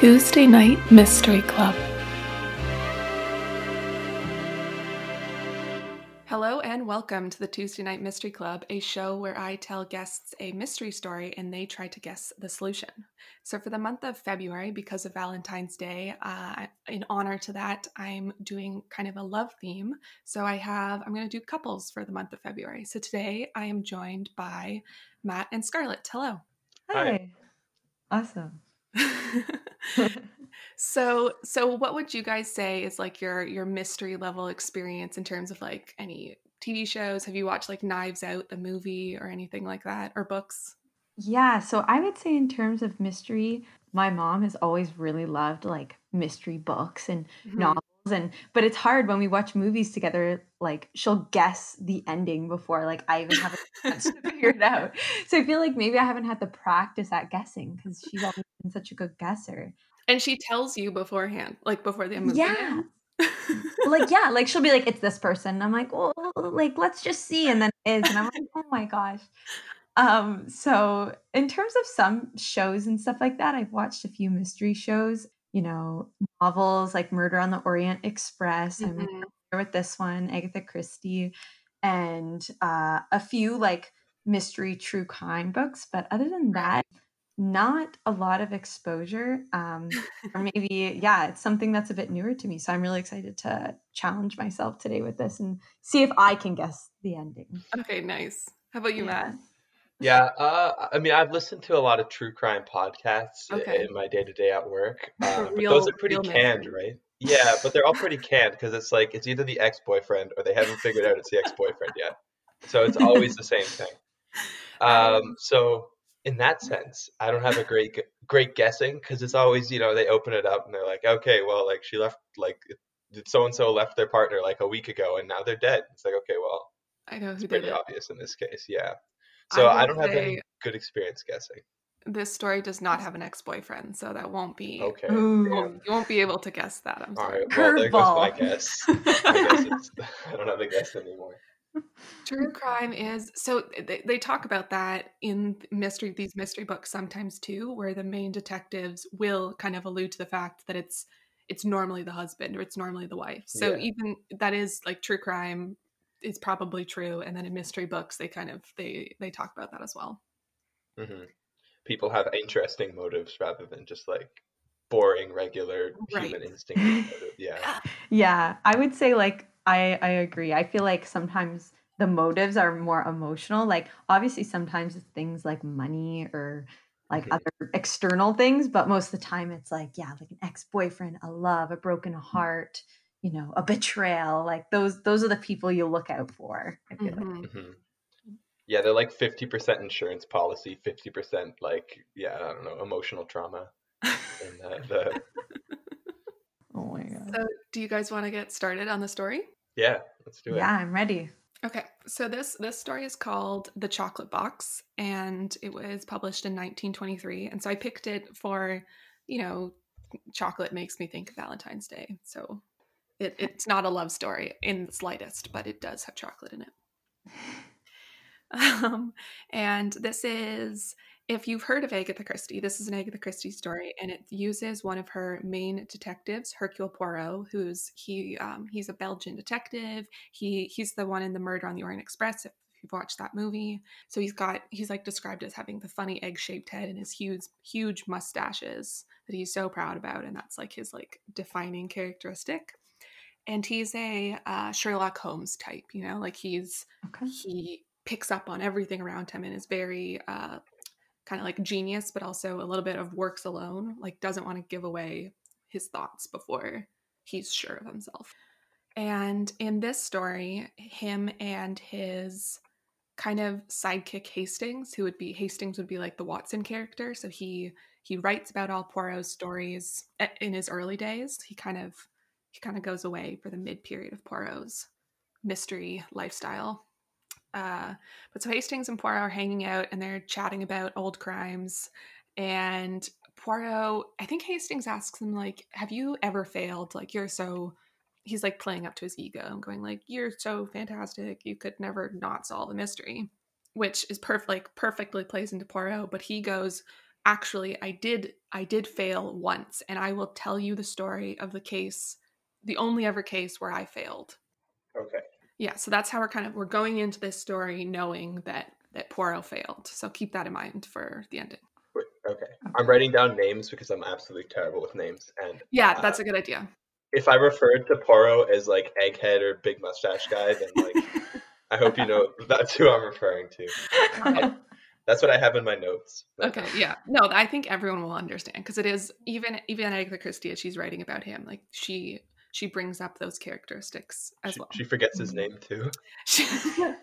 Tuesday Night Mystery Club. Hello and welcome to the Tuesday Night Mystery Club, a show where I tell guests a mystery story and they try to guess the solution. So, for the month of February, because of Valentine's Day, uh, in honor to that, I'm doing kind of a love theme. So, I have, I'm going to do couples for the month of February. So, today I am joined by Matt and Scarlett. Hello. Hi. Awesome. so so what would you guys say is like your your mystery level experience in terms of like any tv shows have you watched like knives out the movie or anything like that or books Yeah, so I would say in terms of mystery, my mom has always really loved like mystery books and Mhm. novels and but it's hard when we watch movies together like she'll guess the ending before like I even have a chance to figure it out. So I feel like maybe I haven't had the practice at guessing because she's always been such a good guesser. and she tells you beforehand like before the movie Yeah. Like yeah, like she'll be like, it's this person. I'm like, well, like let's just see, and then it is, and I'm like, oh my gosh. Um, so in terms of some shows and stuff like that, I've watched a few mystery shows, you know, novels like Murder on the Orient Express. I'm Mhm. familiar with this one, Agatha Christie, and uh, a few like mystery true crime books. But other than that, not a lot of exposure. Um, or maybe, yeah, it's something that's a bit newer to me. So I'm really excited to challenge myself today with this and see if I can guess the ending. okay nice how about you matt Yeah, uh, I mean, I've listened to a lot of true crime podcasts Okay. in my day to day at work, uh, but real- those are pretty canned, right? Yeah, but they're all pretty canned because it's like it's either the ex boyfriend or they haven't figured out it's the ex boyfriend yet. So it's always the same thing. Um, so in that sense, I don't have a great great guessing because it's always you know they open it up and they're like, okay, well, like she left like so and so left their partner like a week ago and now they're dead. It's like okay, well, i know who it's pretty obvious in this case, yeah. So I I, don't have any good experience guessing. this story does not have an ex-boyfriend so that won't be Okay. you Ooh. won't, you won't be able to guess that i'm sorry right. Well, there goes my Curveball. guess. I guess I don't have a guess anymore. True crime is so they, they talk about that in mystery these mystery books sometimes too, where the main detectives will kind of allude to the fact that it's it's normally the husband or it's normally the wife. So Yeah. even that is like true crime is probably true, and then in mystery books they kind of they they talk about that as well. hmm People have interesting motives rather than just like boring, regular human instinct motive. Yeah. Yeah, I would say like I I agree. I feel like sometimes the motives are more emotional. Like obviously sometimes it's things like money or like Mhm. other external things, but most of the time it's like yeah, like an ex-boyfriend, a love, a broken heart, you know, a betrayal. Like those those are the people you look out for. I feel like. Mhm. hmm Yeah, they're like 50% insurance policy, 50% like, yeah, I don't know, emotional trauma. And uh, the, Oh my god. So do you guys want to get started on the story? yeah, let's do it. Yeah, I'm ready. Okay, so this this story is called The Chocolate Box, and it was published in 1923. And so I picked it for, you know, chocolate makes me think of Valentine's Day. So it, it's not a love story in the slightest, but it does have chocolate in it. Um, and this is, if you've heard of Agatha Christie, this is an Agatha Christie story, and it uses one of her main detectives, Hercule Poirot, who's he um, he's a Belgian detective. He he's the one in the Murder on the Orient Express. If you've watched that movie, so he's got he's like described as having the funny egg-shaped head and his huge huge mustaches that he's so proud about, and that's like his like defining characteristic. And he's a uh, Sherlock Holmes type, you know, like he's Okay. he picks up on everything around him and is very uh, kind of like genius, but also a little bit of works alone. Like doesn't want to give away his thoughts before he's sure of himself. And in this story, him and his kind of sidekick Hastings, who would be Hastings would be like the Watson character. So he he writes about all Poirot's stories eh, in his early days. He kind of he kind of goes away for the mid period of Poirot's mystery lifestyle. Uh, but so Hastings and Poirot are hanging out and they're chatting about old crimes. And Poirot, I think Hastings asks him, like, have you ever failed? Like, you're so, he's like playing up to his ego and going, like, you're so fantastic. You could never not solve a mystery, which is perfect, like, perfectly plays into Poirot. But he goes, actually I did I did fail once and I will tell you the story of the case the only ever case where I failed. Okay. Yeah, so that's how we're kind of we're going into this story knowing that that Poirot failed. So keep that in mind for the ending. Okay. I'm writing down names because I'm absolutely terrible with names. And Yeah, uh, that's a good idea. if I referred to Poirot as like egghead or big mustache guy, then like I hope you know that's who I'm referring to. That's what I have in my notes. Okay, yeah. No, I think everyone will understand because it is even even Agatha Christie as she's writing about him, like she she brings up those characteristics as she, well. she forgets his name too.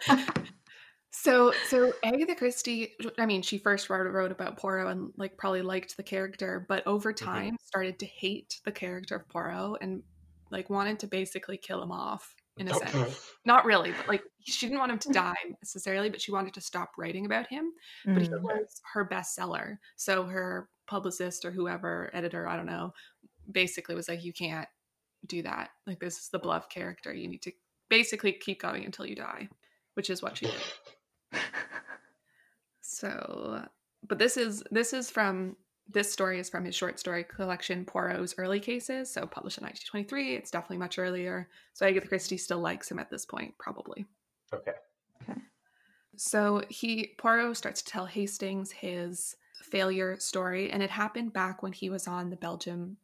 so so Agatha Christie, I mean, she first wrote, wrote about Poirot and like probably liked the character, but over Mm-hmm. time started to hate the character of Poirot and like wanted to basically kill him off in a sense. Not really, but like she didn't want him to die necessarily, but she wanted to stop writing about him. But he Mm. was her bestseller. So her publicist or whoever, editor, I don't know, basically was like, you can't do that. Like this is the bluff character. You need to basically keep going until you die, which is what she did. So, but this is this is from this story is from his short story collection Poirot's Early Cases, so published in 1923. It's definitely much earlier. So Agatha Christie still likes him at this point, probably. Okay. Okay. So he Poirot starts to tell Hastings his failure story, and it happened back when he was on the Belgium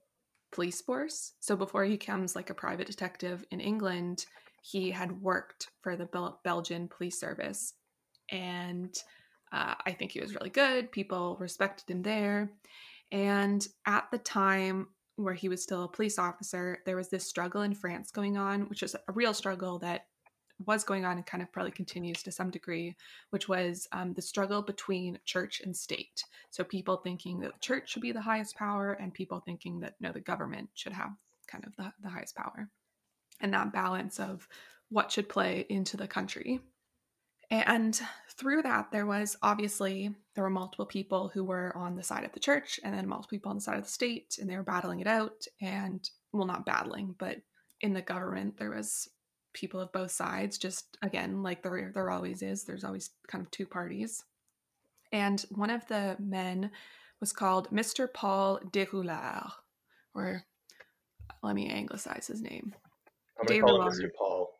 police force. So before he becomes like a private detective in England, he had worked for the Bel- Belgian police service, and uh, I think he was really good. People respected him there, and at the time where he was still a police officer, there was this struggle in France going on, which is a real struggle that was going on and kind of probably continues to some degree, which was um, the struggle between church and state. So people thinking that the church should be the highest power, and people thinking that no, the government should have kind of the, the highest power. And that balance of what should play into the country. And through that, there was obviously there were multiple people who were on the side of the church, and then multiple people on the side of the state, and they were battling it out. And well, not battling, but in the government, there was people of both sides. Just again, like there there always is. There's always kind of two parties. And one of the men was called Mr. Paul de Deroulard, or let me anglicize his name. I'm gonna call him Mr. Paul.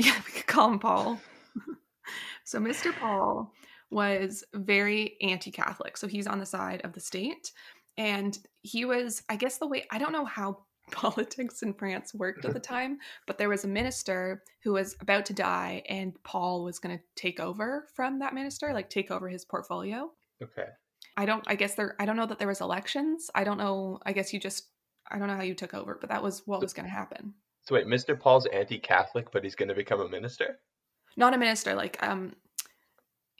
Yeah, we could call him Paul. so Mr. Paul was very anti-Catholic. So he's on the side of the state. And he was, I guess the way I don't know how politics in France worked at the time, but there was a minister who was about to die and Paul was going to take over from that minister, like take over his portfolio. Okay. I don't I guess there I don't know that there was elections. I don't know. I guess you just I don't know how you took over, but that was what was going to happen. So wait, Mr. Paul's anti-Catholic, but he's going to become a minister. Not a minister, like um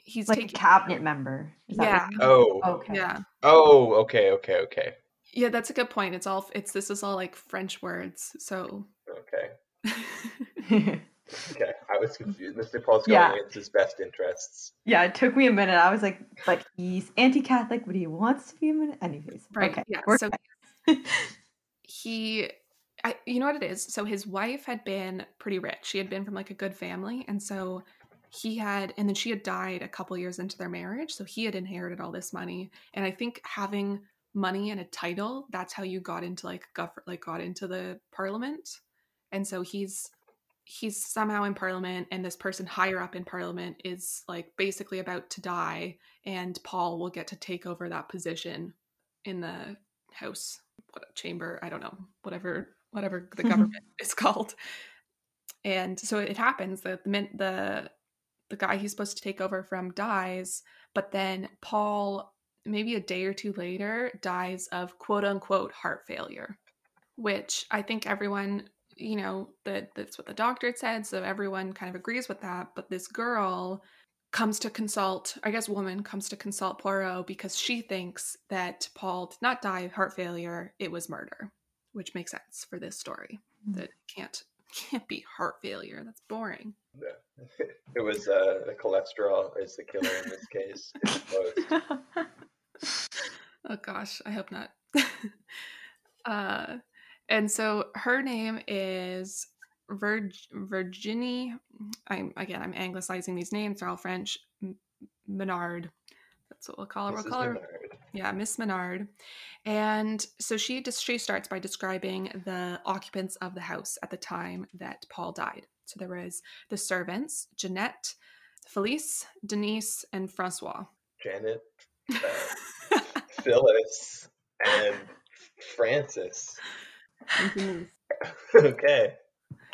he's like a cabinet member. Is Yeah. what? Oh. Okay. yeah. Oh. Okay. Okay. Okay. Yeah, that's a good point. It's all it's this is all like French words. So Okay. Okay. I was mm. confused. Mr. Paul's going Yeah. against his best interests. yeah, it took me a minute. I was like, like he's anti-Catholic, but he wants to be a minute. Anyways, Right, Okay. yeah, we're so- fine. he I, you know what it is so his wife had been pretty rich she had been from like a good family and so he had and then she had died a couple years into their marriage so he had inherited all this money and i think having money and a title that's how you got into like gov- like got into the parliament. And so he's he's somehow in parliament and this person higher up in parliament is like basically about to die and paul will get to take over that position in the house what chamber i don't know whatever whatever the government is called. And so it happens that the the the guy he's supposed to take over from dies but then paul maybe a day or two later dies of quote unquote heart failure which i think everyone you know that that's what the doctor had said so everyone kind of agrees with that but this girl comes to consult i guess woman comes to consult poirot because she thinks that paul did not die of heart failure it was murder which makes sense for this story Mm. that can't can't be heart failure that's boring It was uh, the cholesterol is the killer in this case. Oh gosh i hope not uh and so her name is Virg- virginie i'm again i'm anglicizing these names they're all french menard that's what we'll call her we'll call her Menard. Yeah, Miss Menard. And so she just she starts by describing the occupants of the house at the time that Paul died. So there was the servants, Jeanette, Felice, Denise, and Francois. Janet, uh, Phyllis, and Francis. And Denise. okay.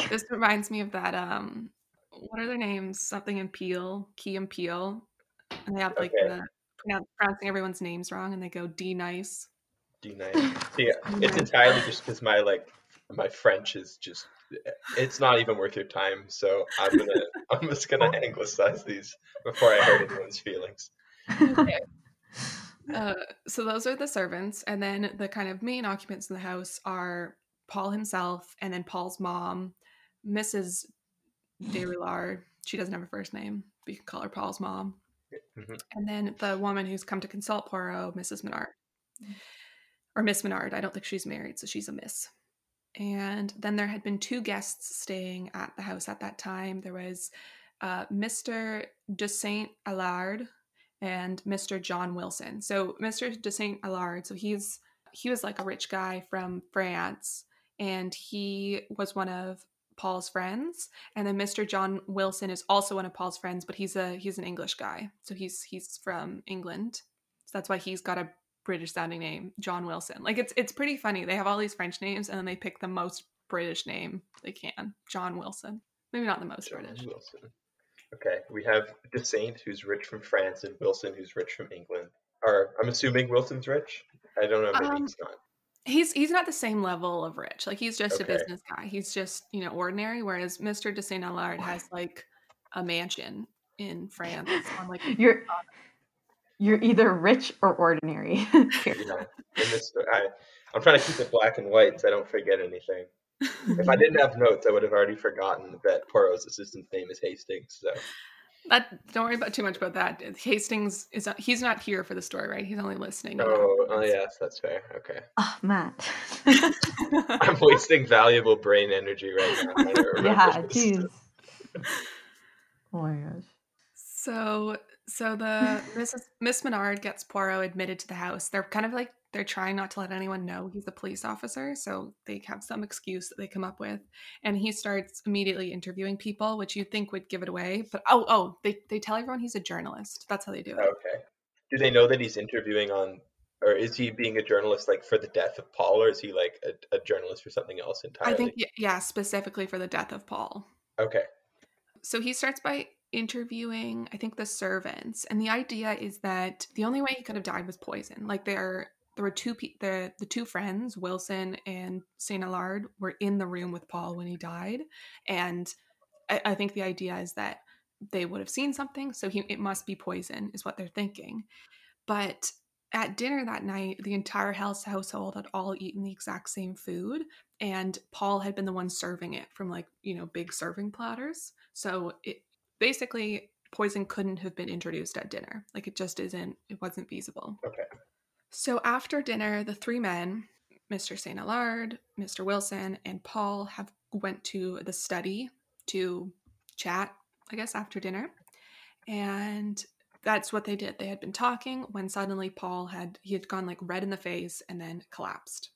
This reminds me of that um what are their names? Something in Peele, Key and Peele. And they have like Okay. the pronouncing everyone's names wrong and they go D nice. D nine. Yeah, it's entirely just because my like my French is just it's not even worth your time. So I'm gonna I'm just gonna anglicize these before I hurt anyone's feelings. Uh, so those are the servants, and then the kind of main occupants in the house are Paul himself, and then Paul's mom, Mrs. Derillard. She doesn't have a first name, but you can call her Paul's mom. Mhm. And then the woman who's come to consult Poirot, Mrs. Menard, or Miss Menard. I don't think she's married, so she's a Miss. And then there had been two guests staying at the house at that time. There was uh, Mr. de Saint Allard and Mr. John Wilson. So Mr. de Saint Allard, so he's he was like a rich guy from France, and he was one of Paul's friends. And then Mr. John Wilson is also one of Paul's friends, but he's a he's an English guy, so he's he's from England. So that's why he's got a British sounding name, John Wilson. Like it's it's pretty funny. They have all these French names, and then they pick the most British name they can, John Wilson. Maybe not the most John British. Wilson. Okay, we have DeSaint, who's rich from France, and Wilson, who's rich from England. Or I'm assuming Wilson's rich. I don't know. Maybe Um, he's not. He's he's not the same level of rich. Like he's just Okay. a business guy. He's just you know ordinary. Whereas Mr. de Saint Allard has like a mansion in France on like You're you're either rich or ordinary. Period. Yeah. In this, I, I'm trying to keep it black and white so I don't forget anything. If I didn't have notes, I would have already forgotten that Poirot's assistant's name is Hastings. So that. Don't worry about too much about that. Hastings is not, he's not here for the story, right? He's only listening. Oh, oh yes, that's fair. Okay. Oh, Matt. I'm wasting valuable brain energy right now. trying to remember yeah, this. jeez. Oh my gosh. So so the Mrs. Miss Menard gets Poirot admitted to the house. They're kind of like they're trying not to let anyone know he's a police officer, so they have some excuse that they come up with. And he starts immediately interviewing people, which you think would give it away. But oh oh, they they tell everyone he's a journalist. That's how they do it. Okay. Do they know that he's interviewing on, or is he being a journalist like for the death of Paul, or is he like a, a journalist for something else entirely? I think yeah, specifically for the death of Paul. Okay. So he starts by interviewing, I think, the servants, and the idea is that the only way he could have died was poison. Like there, there were two pe- the the two friends, Wilson and Saint Allard, were in the room with Paul when he died, and I, I think the idea is that they would have seen something, so he it must be poison, is what they're thinking. But at dinner that night, the entire house household had all eaten the exact same food, and Paul had been the one serving it from like you know big serving platters. So it basically poison couldn't have been introduced at dinner. Like it just isn't. It wasn't feasible. Okay. So after dinner, the three men, Mr. Saint Allard, Mr. Wilson, and Paul, have went to the study to chat. I guess after dinner, and that's what they did. They had been talking when suddenly Paul had he had gone like red in the face and then collapsed.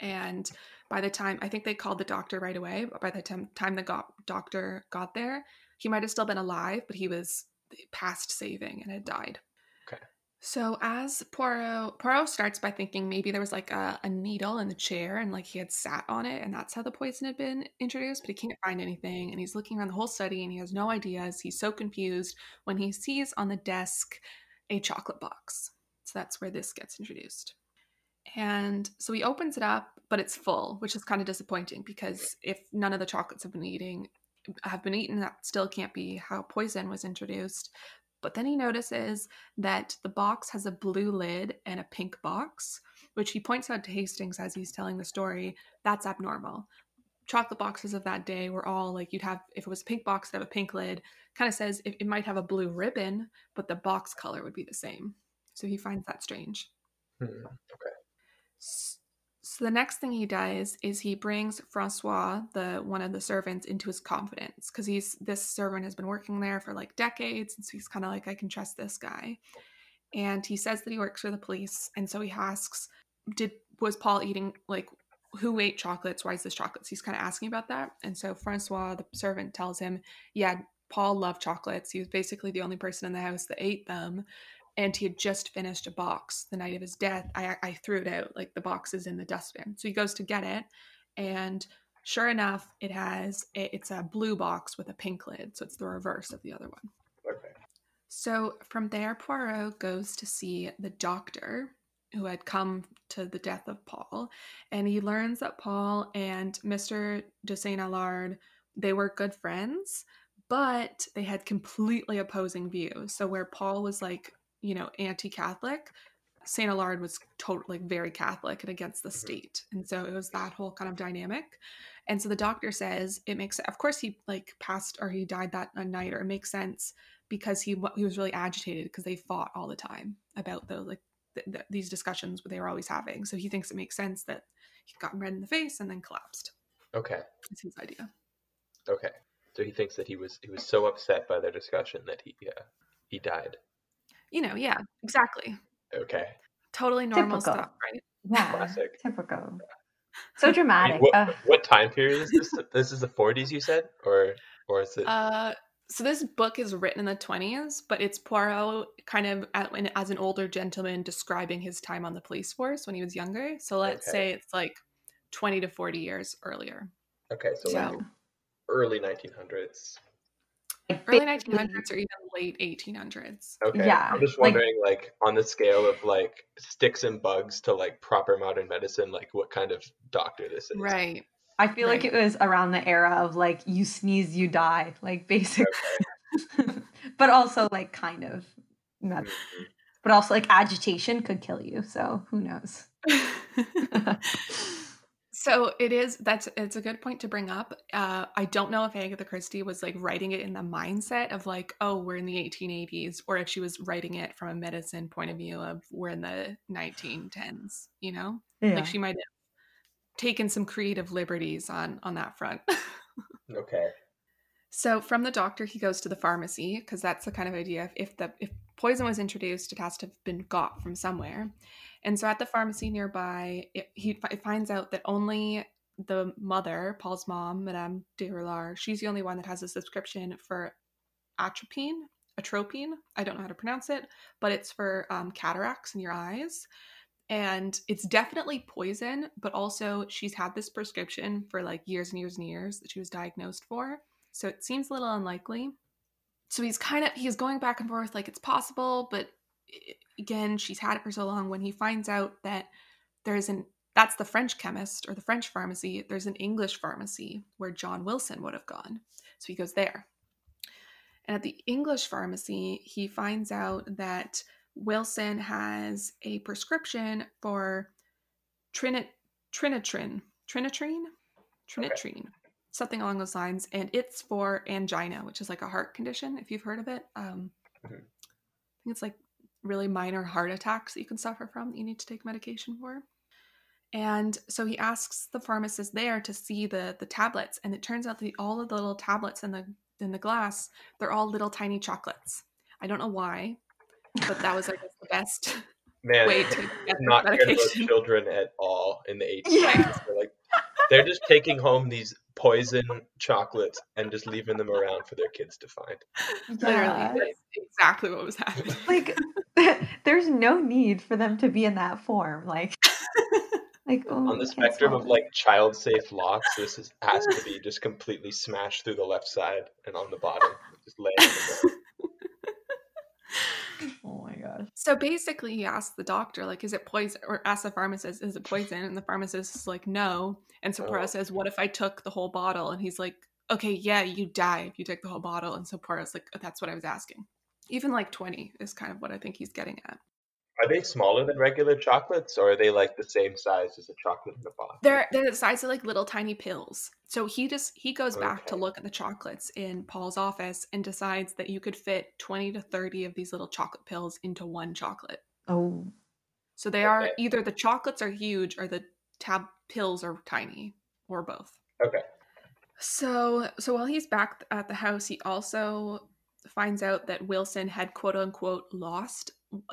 And by the time I think they called the doctor right away, but by the time time the go- doctor got there, he might have still been alive, but he was past saving and had died. Okay. So as Poirot Poirot starts by thinking maybe there was like a, a needle in the chair and like he had sat on it and that's how the poison had been introduced, but he can't find anything and he's looking around the whole study and he has no ideas. He's so confused when he sees on the desk a chocolate box. So that's where this gets introduced. And so he opens it up, but it's full, which is kind of disappointing because if none of the chocolates have been eating have been eaten, that still can't be how poison was introduced. But then he notices that the box has a blue lid and a pink box, which he points out to Hastings as he's telling the story. That's abnormal. Chocolate boxes of that day were all like you'd have, if it was a pink box, it'd have a pink lid. Kind of says it, it might have a blue ribbon, but the box color would be the same. So he finds that strange. Hmm. S- So the next thing he does is he brings Francois, the one of the servants, into his confidence because he's this servant has been working there for like decades, and so he's kind of like I can trust this guy. and he says that he works for the police. And so he asks, "Did was Paul eating like who ate chocolates? Why is this chocolates?" He's kind of asking about that. And so Francois, the servant, tells him, "Yeah, Paul loved chocolates. He was basically the only person in the house that ate them." And he had just finished a box the night of his death. I, I threw it out, like the box is in the dustbin. So he goes to get it, and sure enough, it has it's a blue box with a pink lid, so it's the reverse of the other one. Okay. So from there, Poirot goes to see the doctor who had come to the death of Paul, and he learns that Paul and Mr. de Saint Allard they were good friends, but they had completely opposing views. So where Paul was like, you know, anti-Catholic, Saint Allard was totally like very Catholic and against the state, and so it was that whole kind of dynamic. And so the doctor says it makes, of course, he like passed or he died that night, or it makes sense because he he was really agitated because they fought all the time about the like th- th- these discussions they were always having. So he thinks it makes sense that he got red in the face and then collapsed. Okay. That's his idea. Okay. So he thinks that he was he was so upset by their discussion that he uh, he died. You know, yeah, exactly. Okay. Totally normal Typical. stuff, right? Yeah, Classic. typical. So I dramatic. mean, what, Ugh. what time period is this? this is the 40s, you said, or or is it? Uh, so this book is written in the 20s, but it's Poirot kind of at, as an older gentleman describing his time on the police force when he was younger. So let's Okay. say it's like 20 to 40 years earlier. okay, so So like early 1900s. Like, early 1900s or even late 1800s. Okay. Yeah, I'm just wondering, like, on the scale of like sticks and bugs to like proper modern medicine, like what kind of doctor this is. Right. I feel like it was around the era of like you sneeze, you die, like basic, but also like kind of, med- Mhm. but also like agitation could kill you. So who knows? so it is that's it's a good point to bring up uh i don't know if agatha christie was like writing it in the mindset of like oh we're in the 1880s or if she was writing it from a medicine point of view of we're in the 1910s you know yeah. like she might have taken some creative liberties on on that front Okay. So from the doctor he goes to the pharmacy because that's the kind of idea if, if the if poison was introduced it has to have been got from somewhere. And so at the pharmacy nearby it, he fi- finds out that only the mother paul's mom madame de Roulard, she's the only one that has a subscription for atropine atropine i don't know how to pronounce it but it's for um, cataracts in your eyes. And it's definitely poison but also she's had this prescription for like years and years and years that she was diagnosed for so it seems a little unlikely. So he's kind of he's going back and forth like it's possible but again she's had it for so long when he finds out that there's an that's the french chemist or the french pharmacy there's an english pharmacy where john wilson would have gone. So he goes there. And at the english pharmacy he finds out that wilson has a prescription for trinit trinitrin trinitrine trinitrine something along those lines and it's for angina which is like a heart condition if you've heard of it um Mhm. i think it's like really minor heart attacks that you can suffer from that you need to take medication for and so he asks the pharmacist there to see the the tablets and it turns out that all of the little tablets in the in the glass they're all little tiny chocolates i don't know why but that was like the best Man, way to get not cared about children at all in the 80s. Yeah. They're like they're just taking home these poison chocolates and just leaving them around for their kids to find. Yeah. literally that's exactly what was happening like there's no need for them to be in that form. Like, like oh, On the spectrum of like child safe locks, this is, has to be just completely smashed through the left side and on the bottom, just laying on the ground. oh my gosh. So basically, he asked the doctor, like, is it poison? Or asked the pharmacist, is it poison? And the pharmacist is like, no. And so Poirot Oh. says, what if I took the whole bottle? And he's like, okay, yeah, you die if you take the whole bottle. And so Poirot's like, that's what I was asking. Even like 20 is kind of what I think he's getting at. Are they smaller than regular chocolates, or are they like the same size as a chocolate in a box? They're, they're the size of like little tiny pills. So he just, he goes back to look at the chocolates in Paul's office and decides that you could fit 20 to 30 of these little chocolate pills into one chocolate. Oh, So they are either the chocolates are huge or the tab pills are tiny or both. Okay. So so while he's back at the house, he also finds out that Wilson had quote unquote lost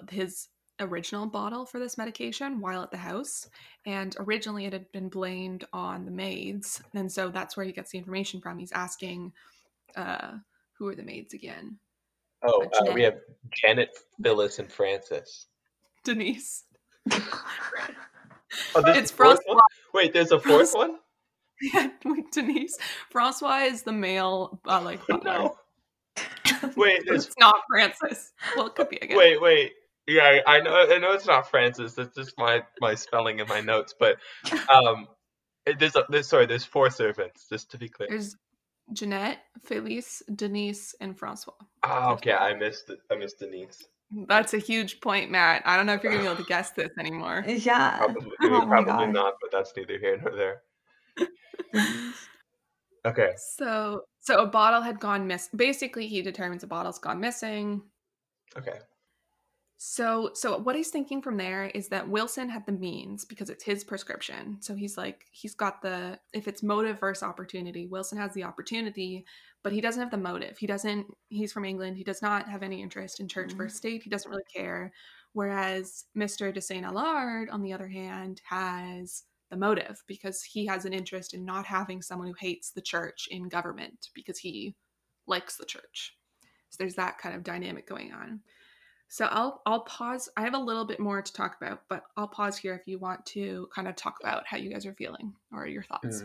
his original bottle for this medication while at the house. And originally it had been blamed on the maids. And so that's where he gets the information from. He's asking, uh, who are the maids again? Oh, Uh, we have Janet, Phyllis, and Francis. Denise. Oh, It's Francois. Wait, there's a fourth one? Yeah, with Denise. Francois is the male, uh, like, butler. No. Wait, It's not Francis. Well, it could be, again. wait, wait. Yeah, I know. I know it's not Francis. That's just my my spelling in my notes. But um, there's a there's sorry. There's four servants. Just to be clear. There's Jeanette, Felice, Denise, and Francois. Ah, okay. I missed it. I missed Denise. That's a huge point, Matt. I don't know if you're gonna be able to guess this anymore. Yeah. Probably, Oh probably not. But that's neither here nor there. Okay. So, so a bottle had gone miss. Basically, he determines a bottle's gone missing. Okay. So, so what he's thinking from there is that Wilson had the means because it's his prescription. So he's like, he's got the if it's motive versus opportunity, Wilson has the opportunity, but he doesn't have the motive. He doesn't. He's from England. He does not have any interest in church Mhm. versus state. He doesn't really care. Whereas Mister de Saint Allard, on the other hand, has the motive because he has an interest in not having someone who hates the church in government because he likes the church. So there's that kind of dynamic going on. So I'll I'll pause. I have a little bit more to talk about, but I'll pause here if you want to kind of talk about how you guys are feeling or your thoughts.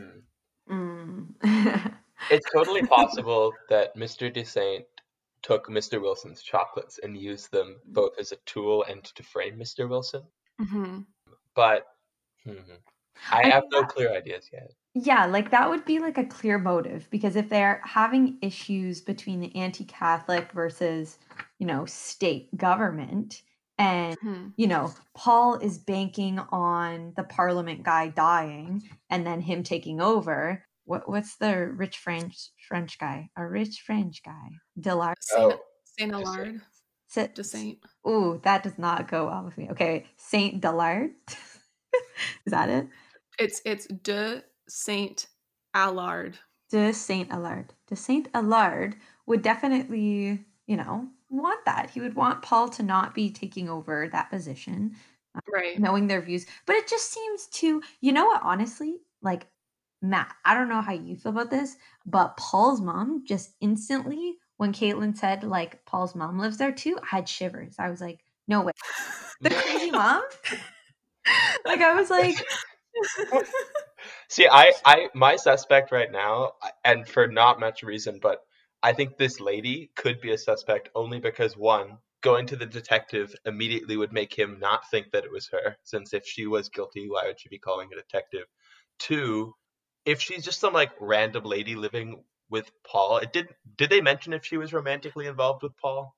Hmm. Mm. It's totally possible that Mr. Desaint took Mr. Wilson's chocolates and used them both as a tool and to frame Mr. Wilson. hmm But hmm, I I have no that- clear ideas yet. Yeah, like that would be like a clear motive because if they're having issues between the anti-Catholic versus, you know, state government and hmm you know, Paul is banking on the parliament guy dying and then him taking over. What what's the rich French French guy? A rich French guy. Dillard. Saint, Oh, Saint de Allard, Sit, de Saint. Ooh, that does not go well with me. Okay, Saint Dillard. is that it? It's it's de Saint Allard. de Saint Allard. De Saint Allard would definitely, you know, want that. He would want Paul to not be taking over that position, Right. knowing their views. But it just seems to, you know what, honestly, like Matt, I don't know how you feel about this, but Paul's mom just instantly, when Caitlin said like Paul's mom lives there too, I had shivers. I was like, no way. The crazy mom? like I was like, See, I, I, my suspect right now, and for not much reason, but I think this lady could be a suspect only because one, going to the detective immediately would make him not think that it was her, since if she was guilty, why would she be calling a detective? Two, if she's just some like random lady living with Paul, it did. Did they mention if she was romantically involved with Paul?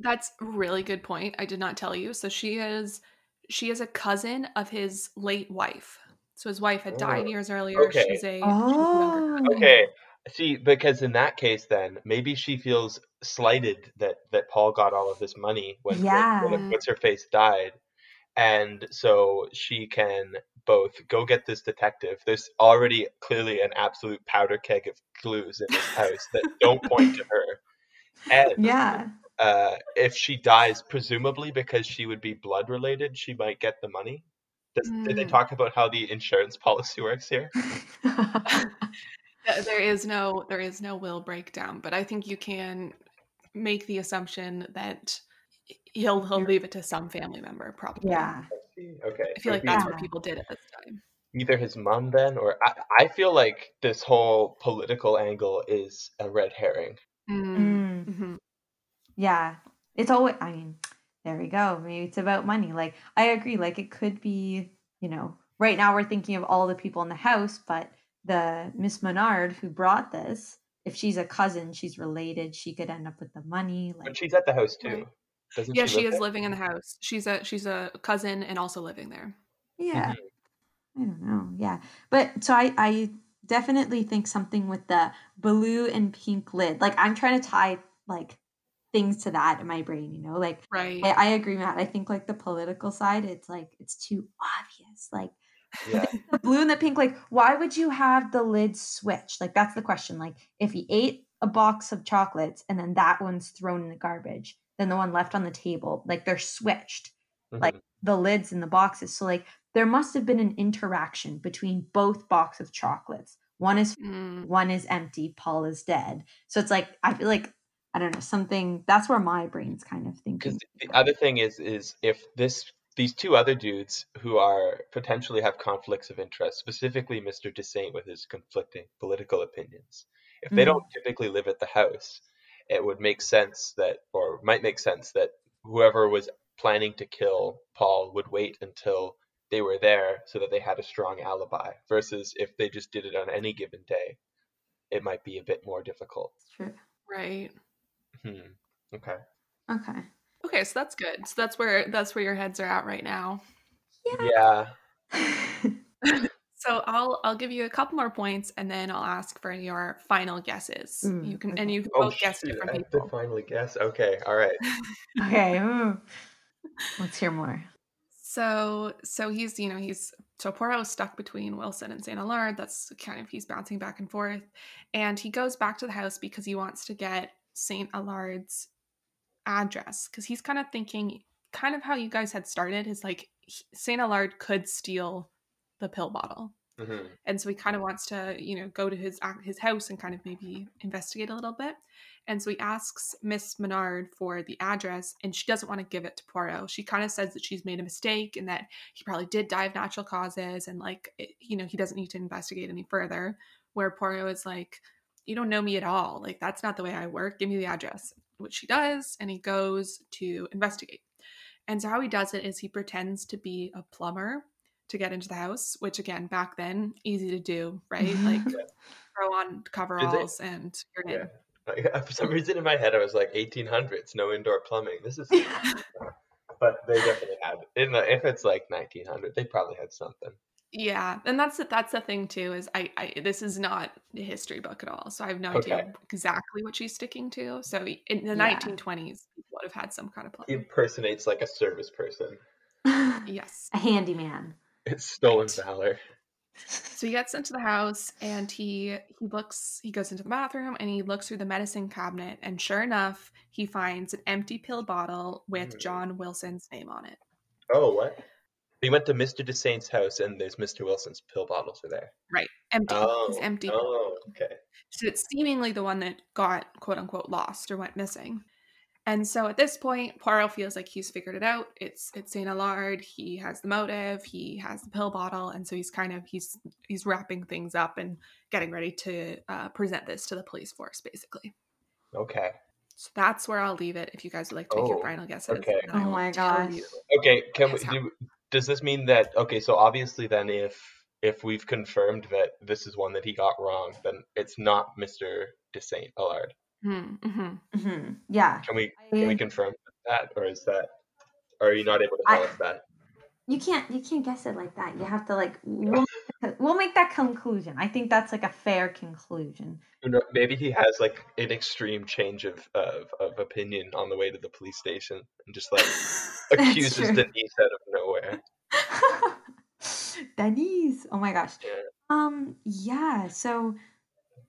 That's a really good point. I did not tell you. So she is she is a cousin of his late wife. So his wife had died Oh, years earlier. okay. She's a she's a younger oh. Okay. See, because in that case, then maybe she feels slighted that that Paul got all of this money when when- Yeah. when what's her face died, and so she can both go get this detective. There's already clearly an absolute powder keg of clues in this house that don't point to her, and yeah. uh, if she dies, presumably because she would be blood related, she might get the money. Does, Did they Mm. talk about how the insurance policy works here? There is no there is no will breakdown, but I think you can make the assumption that he'll he'll leave it to some family member probably. yeah. Okay. I feel like that's Yeah. what people did at this time. either his mom then or I, I feel like this whole political angle is a red herring Mm. Mhm. Yeah. It's always, I mean, there we go. Maybe it's about money. Like, I agree. Like, it could be, you know, right now we're thinking of all the people in the house, but the Miss Menard who brought this, if she's a cousin, she's related, she could end up with the money. but she's at the house too doesn't Yeah, she, she is there? living in the house. She's a she's a cousin and also living there. yeah. Mhm. I don't know. Yeah. But so I, I definitely think something with the blue and pink lid. Like, I'm trying to tie like things to that in my brain, you know? Like, Right. I, I agree, Matt. I think like the political side, it's like it's too obvious. Like yeah the blue and the pink, like why would you have the lid switch? Like that's the question. Like if he ate a box of chocolates and then that one's thrown in the garbage, then the one left on the table. Like they're switched, Mhm. like the lids in the boxes. So like there must have been an interaction between both box of chocolates. One is Mm, one is empty, Paul is dead. So it's like I feel like I don't know something. That's where my brain's kind of thinking. Because the other thing is, is if this these two other dudes who are potentially have conflicts of interest, specifically Mr. Desaint with his conflicting political opinions, if they Mhm. don't typically live at the house, it would make sense that, or might make sense that whoever was planning to kill Paul would wait until they were there so that they had a strong alibi. Versus if they just did it on any given day, it might be a bit more difficult. It's true. right. Hmm. Okay. Okay. Okay, so that's good. So that's where that's where your heads are at right now. Yeah. Yeah. So I'll I'll give you a couple more points and then I'll ask for your final guesses. Mm, you can okay. and you can Oh, both guess shoot, different I have people. to finally guess. Okay. All right. okay. ooh. Let's hear more. So so he's you know he's so Poirot's stuck between Wilson and Saint Allard. That's kind of he's bouncing back and forth, and he goes back to the house because he wants to get Saint Allard's address because he's kind of thinking kind of how you guys had started is like Saint Allard could steal the pill bottle. Mhm. and so he kind of wants to you know go to his his house and kind of maybe investigate a little bit and so he asks miss menard for the address and she doesn't want to give it to poirot she kind of says that she's made a mistake and that he probably did die of natural causes and like it, you know he doesn't need to investigate any further where poirot is like you don't know me at all like that's not the way i work give me the address which she does and he goes to investigate and so how he does it is he pretends to be a plumber to get into the house, which again, back then, easy to do, right? Like throw on coveralls and you're in. Yeah. Like, for some reason in my head, I was like 1800s, no indoor plumbing. This is, but they definitely had. In the, if it's like 1900, they probably had something. Yeah, and that's the, that's the thing too. Is I, I this is not a history book at all, so I have no Okay. idea exactly what she's sticking to. So in the Yeah. 1920s, people would have had some kind of He plumbing. impersonates like a service person. Yes. a handyman. It's stolen Right. valor. So he gets into the house and he he looks he goes into the bathroom and he looks through the medicine cabinet and sure enough he finds an empty pill bottle with Mm. John Wilson's name on it. Oh, what? He went to Mr. Desaint's house, and there's Mr. Wilson's pill bottles are there. Right. Empty. Oh, His empty. oh, okay. So it's seemingly the one that got quote unquote lost or went missing. And so at this point, Poirot feels like he's figured it out. It's it's Saint Allard. He has the motive. He has the pill bottle, and so he's kind of he's he's wrapping things up and getting ready to uh, present this to the police force, basically. Okay. So that's where I'll leave it. If you guys would like to make your Oh, final guesses, okay. Oh my gosh. Okay. Can we do? Does this mean that? Okay. So obviously, then, if if we've confirmed that this is one that he got wrong, then it's not Mr. Desaint Allard. Mm-hmm. mhm. hmm Yeah. Can we can we confirm that, or is that? Or are you not able to I- tell us that? You can't you can't guess it like that. You have to like we'll, we'll make that conclusion. I think that's like a fair conclusion. Who know- Maybe he has like an extreme change of, of, of opinion on the way to the police station and just like accuses. Denise out of nowhere. Denise. Oh my gosh. Yeah. Um yeah, so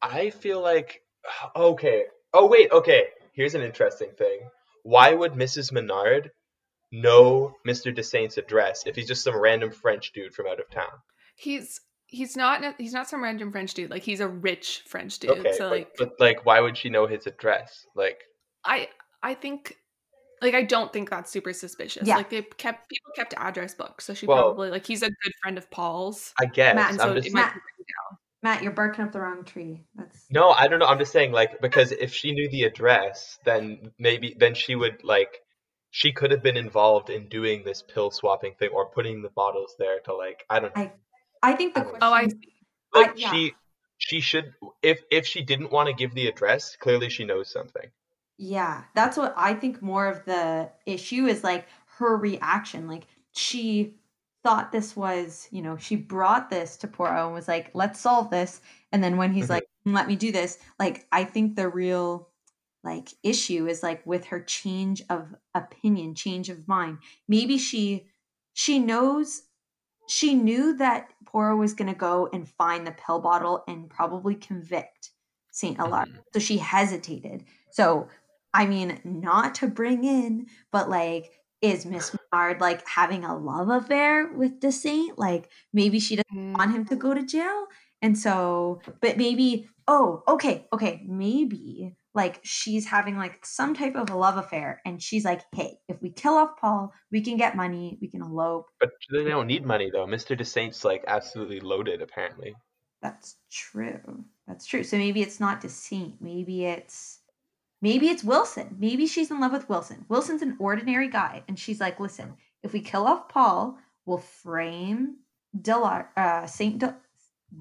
I feel like okay. Oh wait, okay. Here's an interesting thing. Why would Mrs. Menard know Mr. Desaint's address if he's just some random French dude from out of town? He's he's not he's not some random French dude. Like he's a rich French dude. Okay, so but, like but like, why would she know his address? Like, I I think like I don't think that's super suspicious. Yeah. Like they kept people kept address books, so she Well- probably like he's a good friend of Paul's. I guess Matt, I'm so just Matt- be written down. Matt, you're barking up the wrong tree. That's no, I don't know. I'm just saying like because if she knew the address, then maybe then she would like she could have been involved in doing this pill swapping thing or putting the bottles there to like I don't know. I I think the I question Oh, I like I- yeah. she she should if if she didn't want to give the address clearly she knows something Yeah, that's what I think more of the issue is like her reaction. Like she thought this was, you know, she brought this to Poirot and was like, let's solve this. And then when he's Mhm. like, let me do this, like I think the real like issue is like with her change of opinion, change of mind. Maybe she she knows she knew that Poirot was gonna go and find the pill bottle and probably convict Saint Allard. Mhm. So she hesitated. So I mean, not to bring in, but like, is Miss Menard like having a love affair with the saint? Like, maybe she doesn't want him to go to jail. And so, but maybe, oh, okay, okay, maybe like she's having like some type of a love affair and she's like hey if we kill off paul we can get money we can elope. But they don't need money though. Mr de saint's like absolutely loaded apparently. That's true. That's true. So maybe it's not de saint maybe it's maybe it's wilson. Maybe she's in love with wilson. Wilson's an ordinary guy and she's like listen if we kill off paul we'll frame Delar, uh, saint de,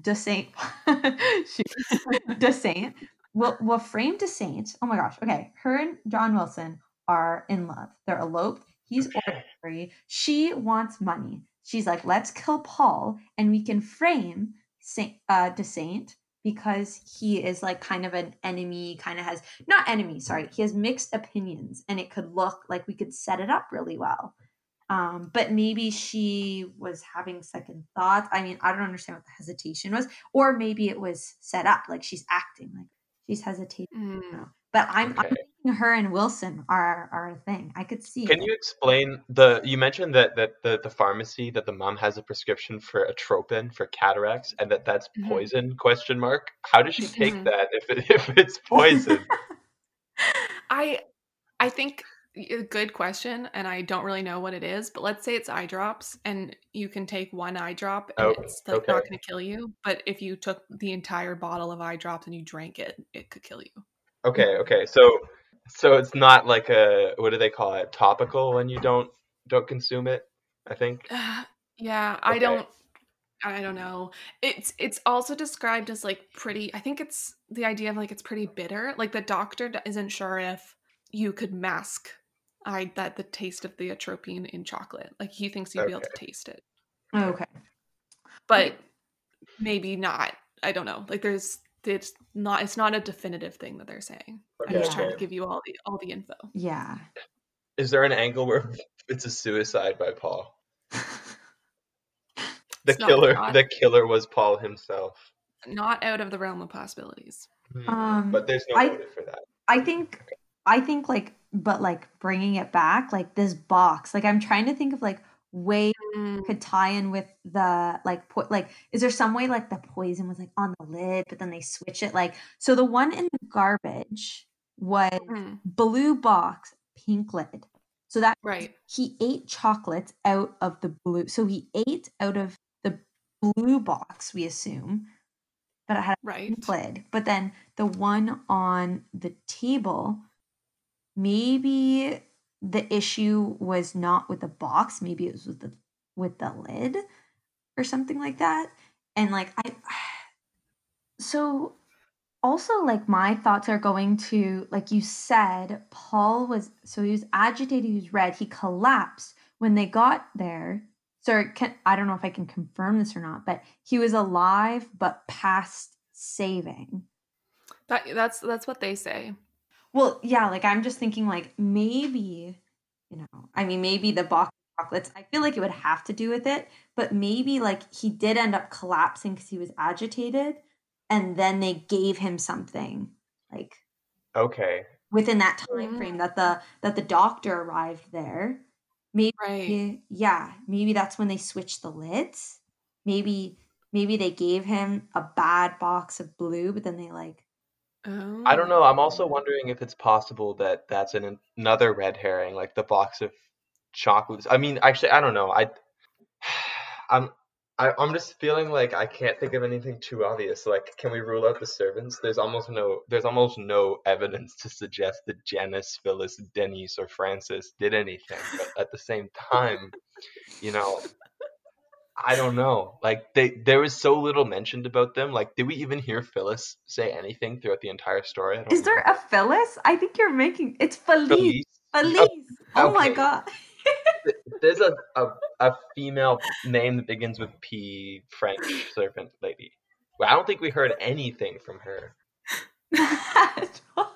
de saint de saint will will frame to saint. Oh my gosh. Okay. Her and John Wilson are in love. They're eloped. He's ordinary. She wants money. She's like, let's kill Paul and we can frame Saint uh de Saint because he is like kind of an enemy, kind of has not enemy, sorry, he has mixed opinions and it could look like we could set it up really well. Um, but maybe she was having second thoughts. I mean, I don't understand what the hesitation was, or maybe it was set up like she's acting like she's hesitating. Mm. But I'm, okay. I'm thinking her and Wilson are are a thing. I could see. Can it. you explain the? You mentioned that that the, the pharmacy that the mom has a prescription for atropine for cataracts and that that's mm-hmm. poison? Question mark. How does she take mm-hmm. that if it, if it's poison? I I think a good question and i don't really know what it is but let's say it's eye drops and you can take one eye drop and oh, it's like okay. not going to kill you but if you took the entire bottle of eye drops and you drank it it could kill you okay okay so so it's not like a what do they call it topical when you don't don't consume it i think uh, yeah okay. i don't I don't know. It's it's also described as like pretty. I think it's the idea of like it's pretty bitter. Like the doctor isn't sure if you could mask I that the taste of the atropine in chocolate. Like he thinks you'd okay. be able to taste it. Okay. But maybe not. I don't know. Like there's it's not it's not a definitive thing that they're saying. Okay. I'm just trying to give you all the all the info. Yeah. Is there an angle where it's a suicide by Paul? the it's killer not, the killer was Paul himself. Not out of the realm of possibilities. Hmm. Um, but there's no I, motive for that. I think I think like but like bringing it back like this box like i'm trying to think of like way mm. could tie in with the like put like is there some way like the poison was like on the lid but then they switch it like so the one in the garbage was mm. blue box pink lid so that right he ate chocolates out of the blue so he ate out of the blue box we assume but it had a right. pink lid but then the one on the table maybe the issue was not with the box maybe it was with the with the lid or something like that. And like i so also like my thoughts are going to like you said paul was so he was agitated he was red he collapsed. When they got there so can, i don't know if i can confirm this or not but he was alive but past saving. That that's that's what they say well, yeah, like I'm just thinking like maybe, you know, I mean maybe the box of chocolates, I feel like it would have to do with it, but maybe like he did end up collapsing because he was agitated and then they gave him something like okay within that time mm. frame that the that the doctor arrived there maybe right. yeah maybe that's when they switched the lids maybe maybe they gave him a bad box of blue but then they like Oh. I don't know. I'm also oh. wondering if it's possible that that's an, another red herring, like the box of chocolates. I mean, actually, I don't know. I, I'm, I, I'm just feeling like I can't think of anything too obvious. Like, can we rule out the servants? There's almost no, there's almost no evidence to suggest that Janice, Phyllis, Denise, or Francis did anything. But at the same time, you know, I don't know. Like they there was so little mentioned about them. Like did we even hear Phyllis say anything throughout the entire story? Is know. there a Phyllis? I think you're making it's Felice. Felice. Felice. Oh, oh my god. There's a, a, a female name that begins with P French servant lady. Well, I don't think we heard anything from her.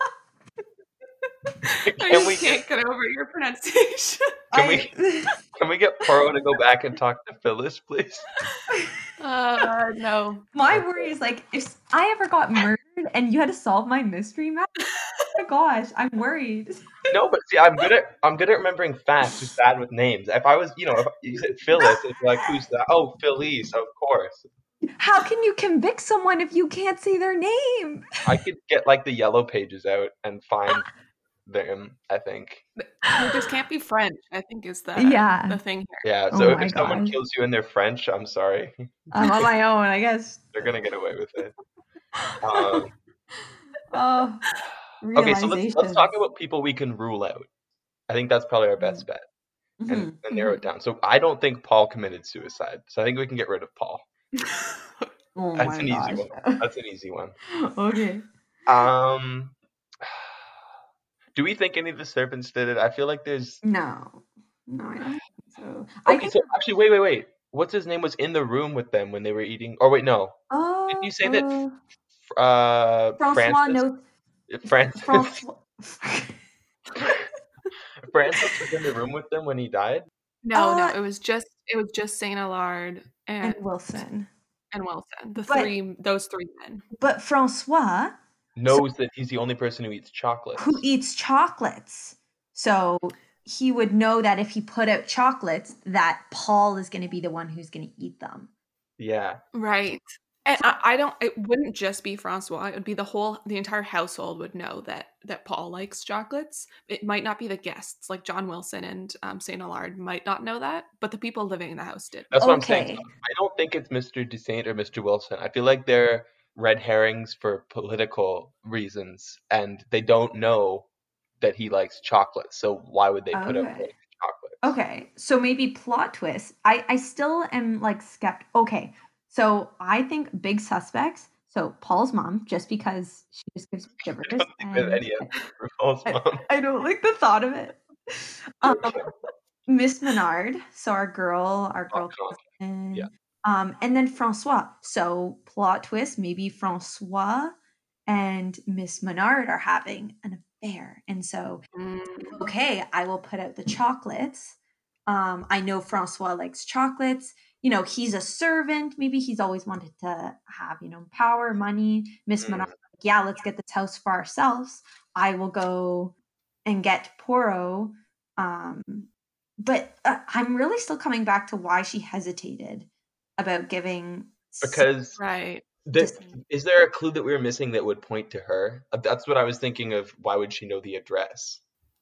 can we can't get over your pronunciation. Can we can we get Poirot to go back and talk to Phyllis, please? Uh no. My worry is like if I ever got murdered and you had to solve my mystery map, my gosh, I'm worried. No, but see, I'm good at I'm good at remembering facts. Just bad with names. If I was, you know, if you said Phyllis, it's like who's that? Oh, Phyllis, of course. How can you convict someone if you can't say their name? I could get like the yellow pages out and find them. I think. It just can't be French. I think is the Yeah. the thing here. Yeah. Oh So my if someone kills you and they're French, I'm sorry. I'm on my own, I guess. They're gonna get away with it. Um, Oh, okay, so let's let's talk about people we can rule out. I think that's probably our best bet, and, Mhm, and narrow it down. So I don't think Paul committed suicide. So I think we can get rid of Paul. Oh That's my an easy one. That's an easy one. okay. Um, do we think any of the servants did it? I feel like there's. No. No, I don't think so. I Okay, think so actually, wait, wait, wait. What's his name was in the room with them when they were eating? Or wait, no. oh, Did you say that uh, Uh, Francois Francis. knows Francis. Francois. Francis was in the room with them when he died. No, no, Uh, it was just it was just Saint Alard and and Wilson. and Wilson, the But- three those three men. But Francois, Knows that he's the only person who eats chocolate. who eats chocolates, so he would know that if he put out chocolates, that Paul is going to be the one who's going to eat them. Yeah. Right. And I, I don't it wouldn't just be Francois, it would be the whole the entire household would know that that Paul likes chocolates. It might not be the guests, like John Wilson and um, Saint Alard might not know that, but the people living in the house did. That's what I'm saying. I don't think it's Mr. Desaint or Mr. Wilson. I feel like they're red herrings for political reasons, and they don't know that he likes chocolate. So why would they put up Okay. chocolate? Okay, so maybe plot twist. I I still am like skept. Okay, so I think big suspects. So Paul's mom, just because she just gives me I shivers. don't think and any for Paul's I- mom. I don't like the thought of it. Um, Miss Mesnard, so our girl, our girl Oh. Yeah. Um, and then Francois. So plot twist, maybe Francois and Miss Mesnard are having an affair, and so Mm, okay, I will put out the chocolates. Um, I know Francois likes chocolates. You know, he's a servant. Maybe he's always wanted to have, you know, power, money. Miss Mm. Mesnard, like, yeah, let's get this house for ourselves. I will go and get Poirot. Um, but uh, I'm really still coming back to why she hesitated about giving. s- Because right. the, is there a clue that we were missing that would point to her? Uh, That's what I was thinking of. Why would she know the address?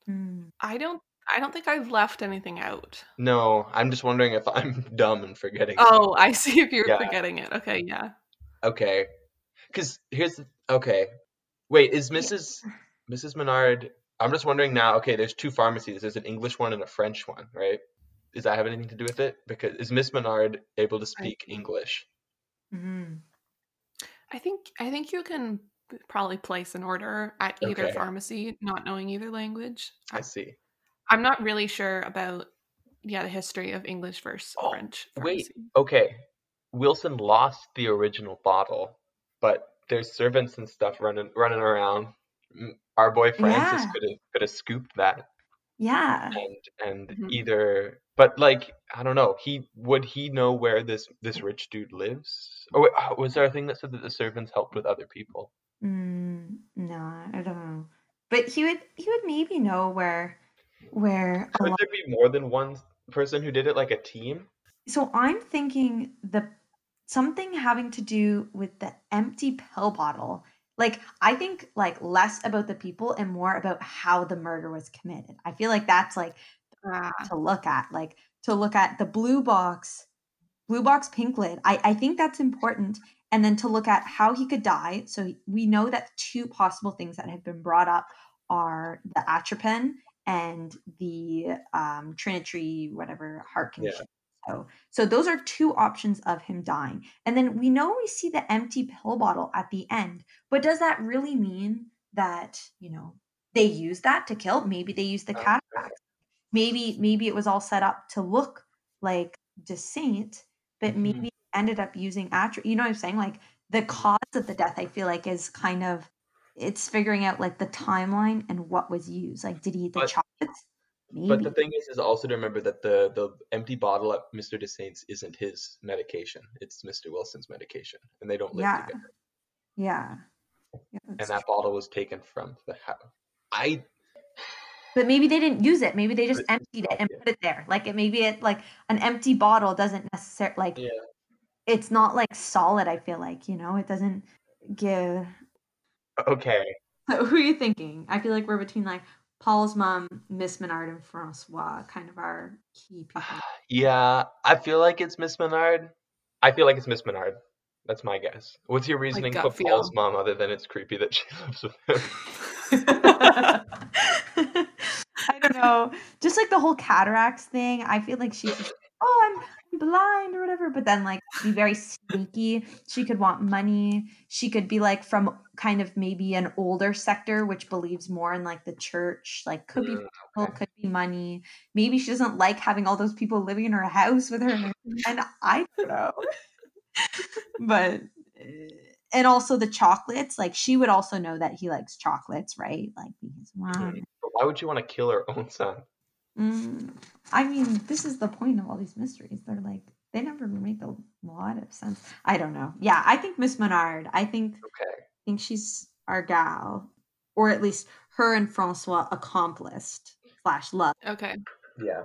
Mm. I don't I don't think I've left anything out. No, I'm just wondering if I'm dumb and forgetting. Oh, I see if you're Yeah. forgetting it. Okay, yeah. Okay. Because here's the, okay. Wait, is Mrs. Mrs. Mesnard? I'm just wondering now. Okay, there's two pharmacies. There's an English one and a French one, right? Does that have anything to do with it? Because is Miss Mesnard able to speak English? Mhm. I think I think you can probably place an order at either Okay. pharmacy, not knowing either language. I see. I'm not really sure about yeah the history of English versus Oh, French. wait. Okay, Wilson lost the original bottle, but there's servants and stuff running running around. Our boy Francis Yeah. could have could have scooped that Yeah. and and Mhm. either but like I don't know he would he know where this this rich dude lives or wait, uh, was there a thing that said that the servants helped with other people Mm, no, I don't know. But he would he would maybe know where where could lot there be more than one person who did it like a team so I'm thinking the something having to do with the empty pill bottle. Like I think like less about the people and more about how the murder was committed. I feel like that's like Ah, to look at like to look at the blue box blue box pink lid. I, I think that's important. And then to look at how he could die. So we know that two possible things that have been brought up are the atropine and the um, trinitry whatever heart condition so so those are two options of him dying and then we know we see the empty pill bottle at the end but does that really mean that you know they use that to kill maybe they use the Okay. cataract maybe maybe it was all set up to look like Saint, but Mhm. maybe ended up using atro. You know what I'm saying? Like the cause of the death, I feel like is kind of it's figuring out like the timeline and what was used. Like, did he eat the But- chocolates? Maybe. but the thing is is also to remember that the the empty bottle at mr desaint's isn't his medication it's mr wilson's medication and they don't live Yeah. together yeah. Yeah, and that bottle was taken from the house I but maybe they didn't use it. Maybe they just emptied it and yeah. put it there. Like it maybe it like an empty bottle doesn't necessarily like yeah. it's not like solid. I feel like you know it doesn't give. Okay. So who are you thinking? I feel like we're between like Paul's mom, Miss Mesnard, and Francois, kind of our key ah, people. Yeah, I feel like it's Miss Mesnard. I feel like it's Miss Mesnard. That's my guess. What's your reasoning for feel. Paul's mom other than it's creepy that she lives with him? I don't know. Just like the whole cataracts thing, I feel like she's just, oh, I'm blind or whatever. But then, like, be very sneaky. She could want money. She could be like from kind of maybe an older sector, which believes more in like the church. Like, could be Mm, people, okay. could be money. Maybe she doesn't like having all those people living in her house with her. And I don't know. but. uh, And also the chocolates, like she would also know that he likes chocolates, right? Like his mom. Mm, But why would you want to kill her own son? Mm, I mean, this is the point of all these mysteries. They're like they never make a lot of sense. I don't know. Yeah, I think Miss Mesnard. I think Okay. I think she's our gal, or at least her and Francois accomplished slash love. Okay. Yeah.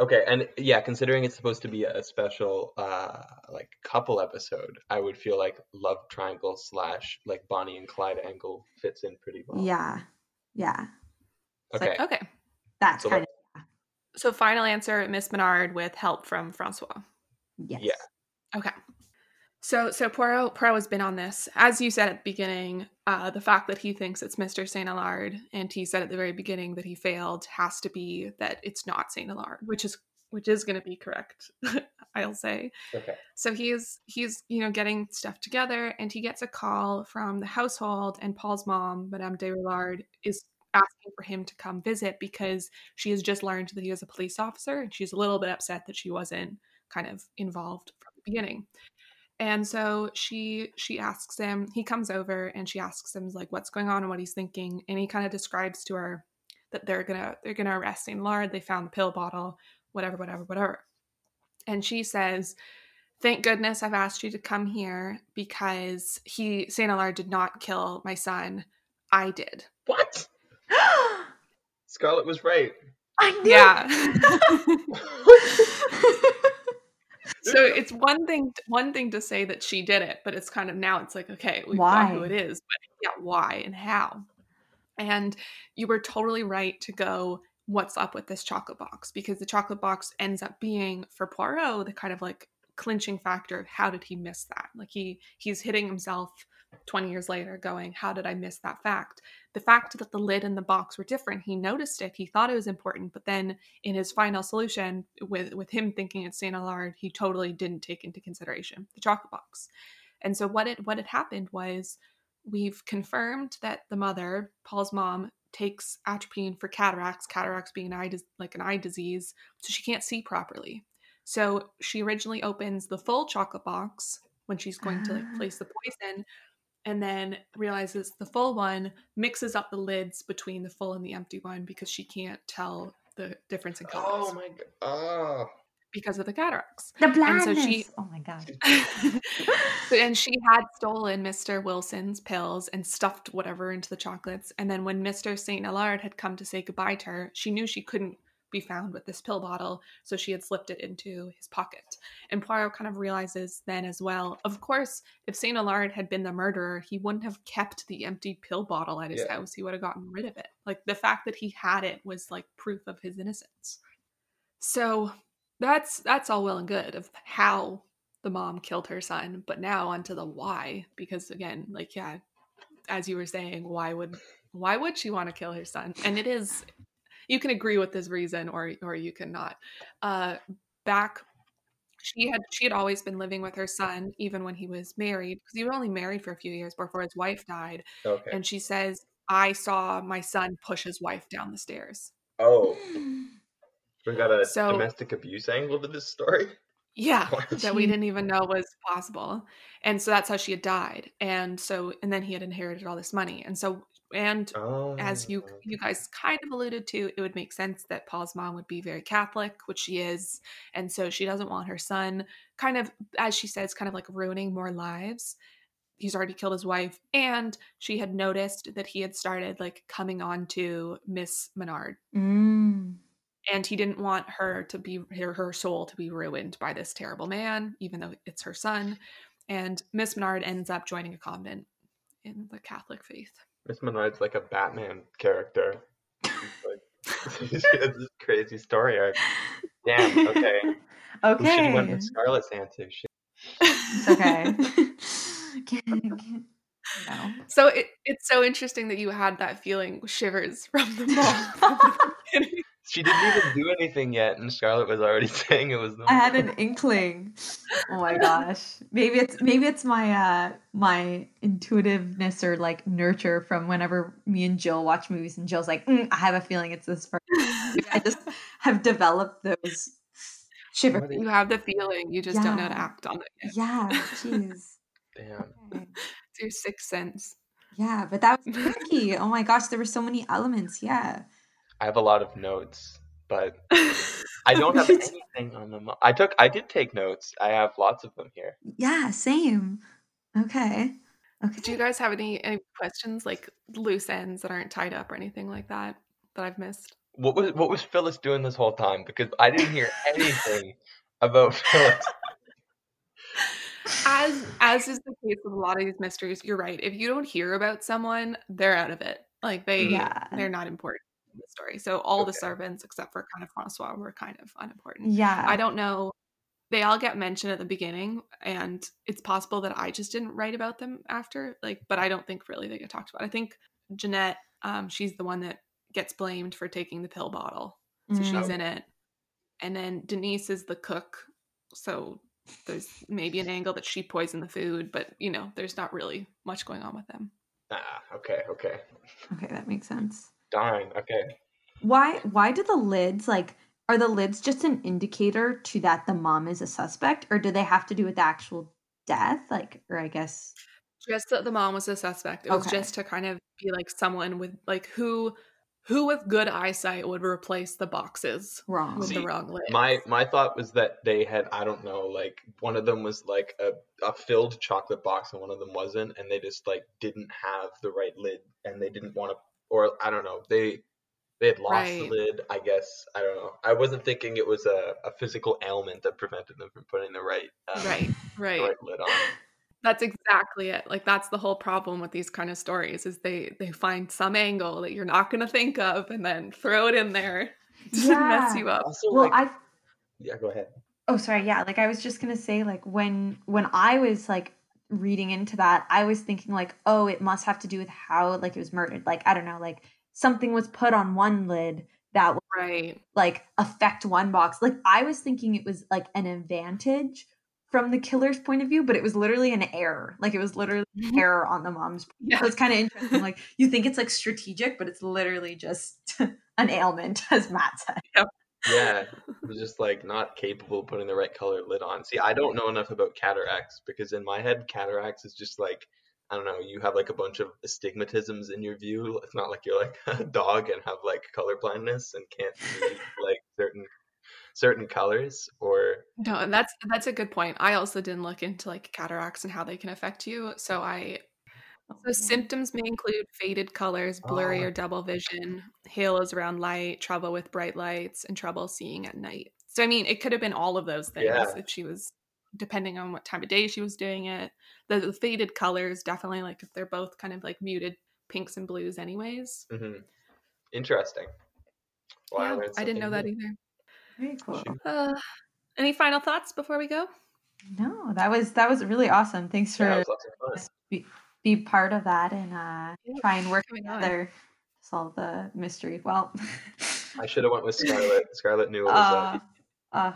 Okay, and yeah, considering it's supposed to be a special uh like couple episode, I would feel like love triangle slash like Bonnie and Clyde angle fits in pretty well. Yeah, yeah. It's Okay. like, Okay. that's So kind of So final answer, Miss Mesnard with help from Francois. yes. Yeah. Okay. So so Poirot Poirot has been on this. As you said at the beginning, uh, the fact that he thinks it's Mr. Saint Alard and he said at the very beginning that he failed has to be that it's not Saint Alard, which is which is gonna be correct, I'll say. Okay. So he's he's you know getting stuff together and he gets a call from the household and Paul's mom, Madame Déroulard, is asking for him to come visit because she has just learned that he is a police officer and she's a little bit upset that she wasn't kind of involved from the beginning. And so she she asks him, he comes over and she asks him like what's going on and what he's thinking. And he kind of describes to her that they're gonna they're gonna arrest Saint Lard, they found the pill bottle, whatever, whatever, whatever. And she says, Thank goodness I've asked you to come here because he Saint Lard did not kill my son. I did. What? Scarlett was right. I knew. Yeah. so it's one thing one thing to say that she did it, but it's kind of now it's like, okay, we've got who it is, but yeah, why and how? And you were totally right to go, what's up with this chocolate box? Because the chocolate box ends up being for Poirot the kind of like clinching factor of how did he miss that? Like he he's hitting himself 20 years later going, how did I miss that fact? The fact that the lid and the box were different, he noticed it, he thought it was important, but then in his final solution, with with him thinking it's Saint Alard, he totally didn't take into consideration the chocolate box. And so what it what had happened was we've confirmed that the mother, Paul's mom, takes atropine for cataracts, cataracts being an eye like an eye disease, so she can't see properly. So she originally opens the full chocolate box when she's going to like place the poison and then realizes the full one mixes up the lids between the full and the empty one because she can't tell the difference in oh colors Oh my god. Oh. Ah. because of the cataracts. The And so blindness. she- oh my god. So- and she had stolen Mr. Wilson's pills and stuffed whatever into the chocolates. And then when Mr. St. Alard had come to say goodbye to her, she knew she couldn't be found with this pill bottle, so she had slipped it into his pocket. And Poirot kind of realizes then as well, of course, if St. Alard had been the murderer, he wouldn't have kept the empty pill bottle at his Yeah. house. He would have gotten rid of it. Like the fact that he had it was like proof of his innocence. So that's that's all well and good of how the mom killed her son, but now onto the why. Because again, like yeah, as you were saying, why would why would she want to kill her son? And it is you can agree with this reason or or you cannot. Uh back she had she had always been living with her son even when he was married because he was only married for a few years before his wife died Okay. and she says i saw my son push his wife down the stairs oh, we got a So- domestic abuse angle to this story. Yeah, that we didn't even know was possible. And so that's how she had died. And so and then he had inherited all this money. And so and Oh. as you you guys kind of alluded to, it would make sense that Paul's mom would be very Catholic, which she is. And so she doesn't want her son kind of as she says kind of like ruining more lives. he's already killed his wife and she had noticed that he had started like coming on to miss mesnard Mm. and he didn't want her to be her, her soul to be ruined by this terrible man even though it's her son and miss mesnard ends up joining a convent in the catholic faith Miss Mesnard's like a Batman character. He's like, he's this crazy story arc. Damn. Okay. We should have went Okay. with Scarlett's answer. Shit. It's okay. Can't- can't- no. so it, it's so interesting that you had that feeling shivers from the mom from the beginning. She didn't even do anything yet, and Charlotte was already saying it was. I had an inkling. Oh my gosh. Maybe it's maybe it's my uh my intuitiveness or like nurture from whenever me and Jill watch movies and Jill's like, "Mm, I have a feeling it's this person. I just have developed those shivers. You have the feeling you just don't know how to act on it yet. Yeah, jeez. Damn. Okay. it's your sixth sense Yeah, but that was tricky. Oh my gosh, there were so many elements. Yeah. I have a lot of notes, but I don't have anything on them. I took. I did take notes. I have lots of them here. Yeah, same. Okay. Okay. Do you guys have any any questions like loose ends that aren't tied up or anything like that that I've missed? What was what was Phyllis doing this whole time? Because I didn't hear anything about Phyllis. As as is the case with a lot of these mysteries, you're right. If you don't hear about someone, they're out of it. Like they Yeah. they're not important in the story. So all the servants except for kind of Francois were kind of unimportant. Yeah. I don't know. They all get mentioned at the beginning, and it's possible that I just didn't write about them after. Like, but I don't think really they get talked about. I think Jeanette, um, she's the one that gets blamed for taking the pill bottle, so Mm. she's in it. And then Denise is the cook, so there's maybe an angle that she poisoned the food, but you know, there's not really much going on with them. Ah, okay, okay. Okay, that makes sense. Darn. Okay. Why why do the lids like are the lids just an indicator to that the mom is a suspect or do they have to do with the actual death? Like or I guess Just that the mom was a suspect. It was Okay. just to kind of be like someone with like who who with good eyesight would replace the boxes wrong. with See, the wrong lid. My my thought was that they had I don't know like one of them was like a, a filled chocolate box and one of them wasn't and they just like didn't have the right lid and they didn't want to or I don't know they they had lost Right. the lid I guess I don't know I wasn't thinking it was a, a physical ailment that prevented them from putting the right uh, right, the right. right lid on That's exactly it. Like that's the whole problem with these kind of stories is they they find some angle that you're not going to think of and then throw it in there to mess you up. also Well, like I yeah go ahead Oh, sorry. Yeah, like I was just gonna say, like when when I was like reading into that, I was thinking like, oh, it must have to do with how like it was murdered. Like I don't know, like something was put on one lid that would Right. like affect one box. Like I was thinking it was like an advantage from the killer's point of view, but it was literally an error. Like it was literally an mm-hmm. error on the mom's. Yeah. So it's kind of interesting. Like you think it's like strategic, but it's literally just an ailment, as Matt said. yeah it was just like not capable of putting the right color lid on see I don't know enough about cataracts because in my head cataracts is just like I don't know you have like a bunch of astigmatisms in your view it's not like you're like a dog and have like color blindness and can't see like certain certain colors or No, and that's that's a good point. I also didn't look into like cataracts and how they can affect you. So I so symptoms may include faded colors, blurry Oh. or double vision, halos around light, trouble with bright lights, and trouble seeing at night. So I mean, it could have been all of those things Yeah. if she was depending on what time of day she was doing it. The, the faded colors definitely like if they're both kind of like muted pinks and blues anyways. mhm. interesting Well, yeah, learned I didn't know something that either. Very cool. Uh, any final thoughts before we go? No, that was that was really awesome. Thanks for yeah, it was lots of fun. be, be part of that and uh Yeah, try and work together to solve the mystery. Well, I should have went with Scarlett Scarlett knew it was uh, uh, uh,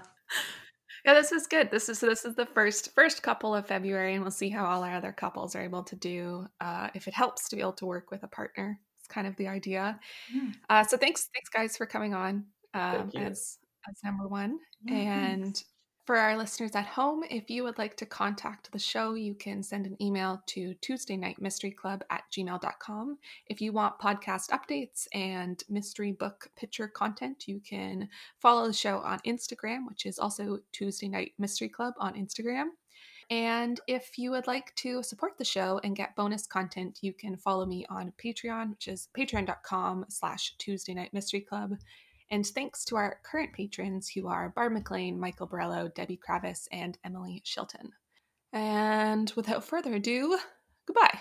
Yeah, this is good. This is this is the first first couple of February, and we'll see how all our other couples are able to do. Uh, if it helps to be able to work with a partner, it's kind of the idea. Yeah. Uh, so thanks, thanks guys for coming on um, as as number one. yeah, and thanks. For our listeners at home, if you would like to contact the show, you can send an email to Tuesday Night Mystery Club at gmail.com. If you want podcast updates and mystery book picture content, you can follow the show on Instagram, which is also Tuesday Night Mystery Club on Instagram. And if you would like to support the show and get bonus content, you can follow me on Patreon, which is patreon.com slash Tuesday Night Mystery Club. And thanks to our current patrons who are Barb McLean, Michael Borello, Debbie Kravis, and Emily Shilton. And without further ado, goodbye.